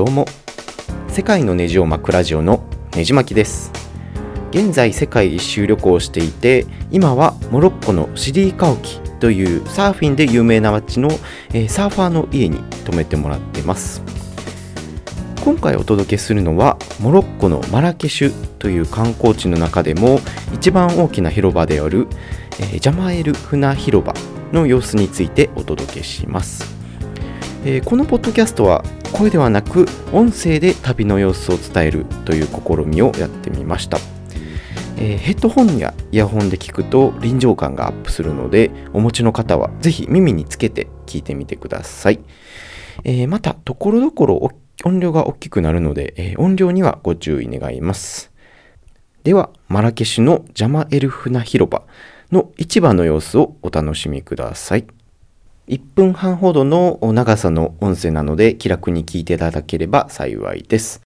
どうも。世界のネジを巻くラジオのネジ巻きです。現在世界一周旅行をしていて今はモロッコのシディカオキというサーフィンで有名な街の、えーサーファーの家に泊めてもらってます。今回お届けするのはモロッコのマラケシュという観光地の中でも一番大きな広場である、えージャマエル船広場の様子についてお届けします、えーこのポッドキャストは声ではなく音声で旅の様子を伝えるという試みをやってみました、えーヘッドホンやイヤホンで聞くと臨場感がアップするのでお持ちの方はぜひ耳につけて聞いてみてください、えーまたところどころ音量が大きくなるので、えー音量にはご注意願います。ではマラケシュのジャマエルフナ広場の市場の様子をお楽しみください。1分半ほどの長さの音声なので気楽に聞いていただければ幸いです。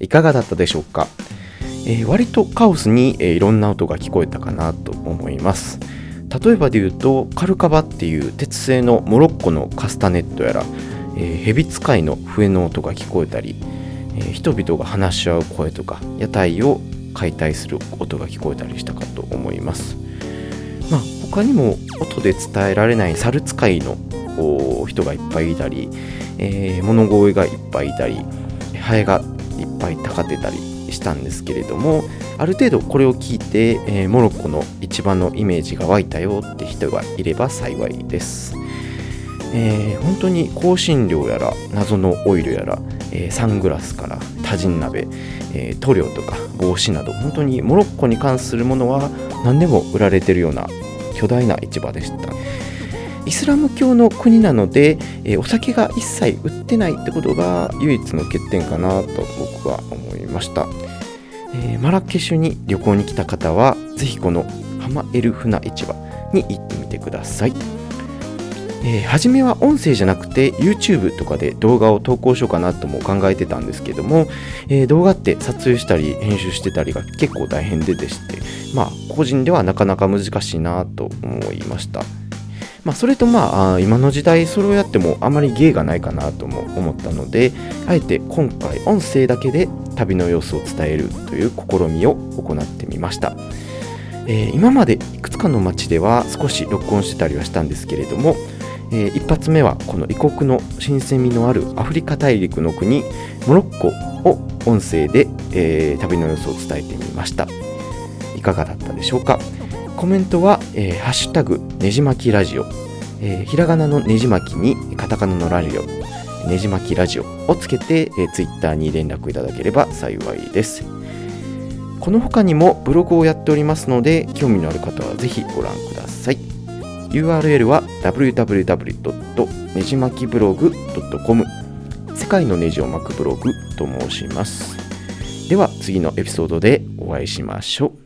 いかがだったでしょうか、えー割とカオスに、えーいろんな音が聞こえたかなと思います。例えばで言うとカルカバっていう鉄製のモロッコのカスタネットやら、えー、蛇使いの笛の音が聞こえたり、えー人々が話し合う声とか屋台を解体する音が聞こえたりしたかと思います。まあ他にも音で伝えられない猿使いの人がいっぱいいたり、えー物声がいっぱいいたりハエがぱいたかってたりしたんですけれどもある程度これを聞いて、えーモロッコの市場のイメージが湧いたよって人がいれば幸いです、えー本当に香辛料やら謎のオイルやら、えーサングラスから多人鍋、えー塗料とか帽子など本当にモロッコに関するものは何でも売られてるような巨大な市場でした。イスラム教の国なので、えお酒が一切売ってないってことが唯一の欠点かなと僕は思いました、えマラケシュに旅行に来た方はぜひこのハマエルフナ市場に行ってみてください、え初めは音声じゃなくて YouTube とかで動画を投稿しようかなとも考えてたんですけども、え動画って撮影したり編集してたりが結構大変ででしてまあ個人ではなかなか難しいなと思いました。まあ、それとまあ今の時代それをやってもあまり芸がないかなとも思ったのであえて今回音声だけで旅の様子を伝えるという試みを行ってみました、えー今までいくつかの街では少し録音してたりはしたんですけれども、えー一発目はこの異国の新鮮味のあるアフリカ大陸の国モロッコを音声で、えー旅の様子を伝えてみました。いかがだったでしょうか？コメントは、えーハッシュタグねじまきラジオ、えーひらがなのねじまきにカタカナのラジオねじまきラジオをつけて、えー、ツイッターに連絡いただければ幸いです。この他にもブログをやっておりますので興味のある方はぜひご覧ください。URL は www. ねじまきブログ .com 世界のネジを巻くブログと申します。では次のエピソードでお会いしましょう。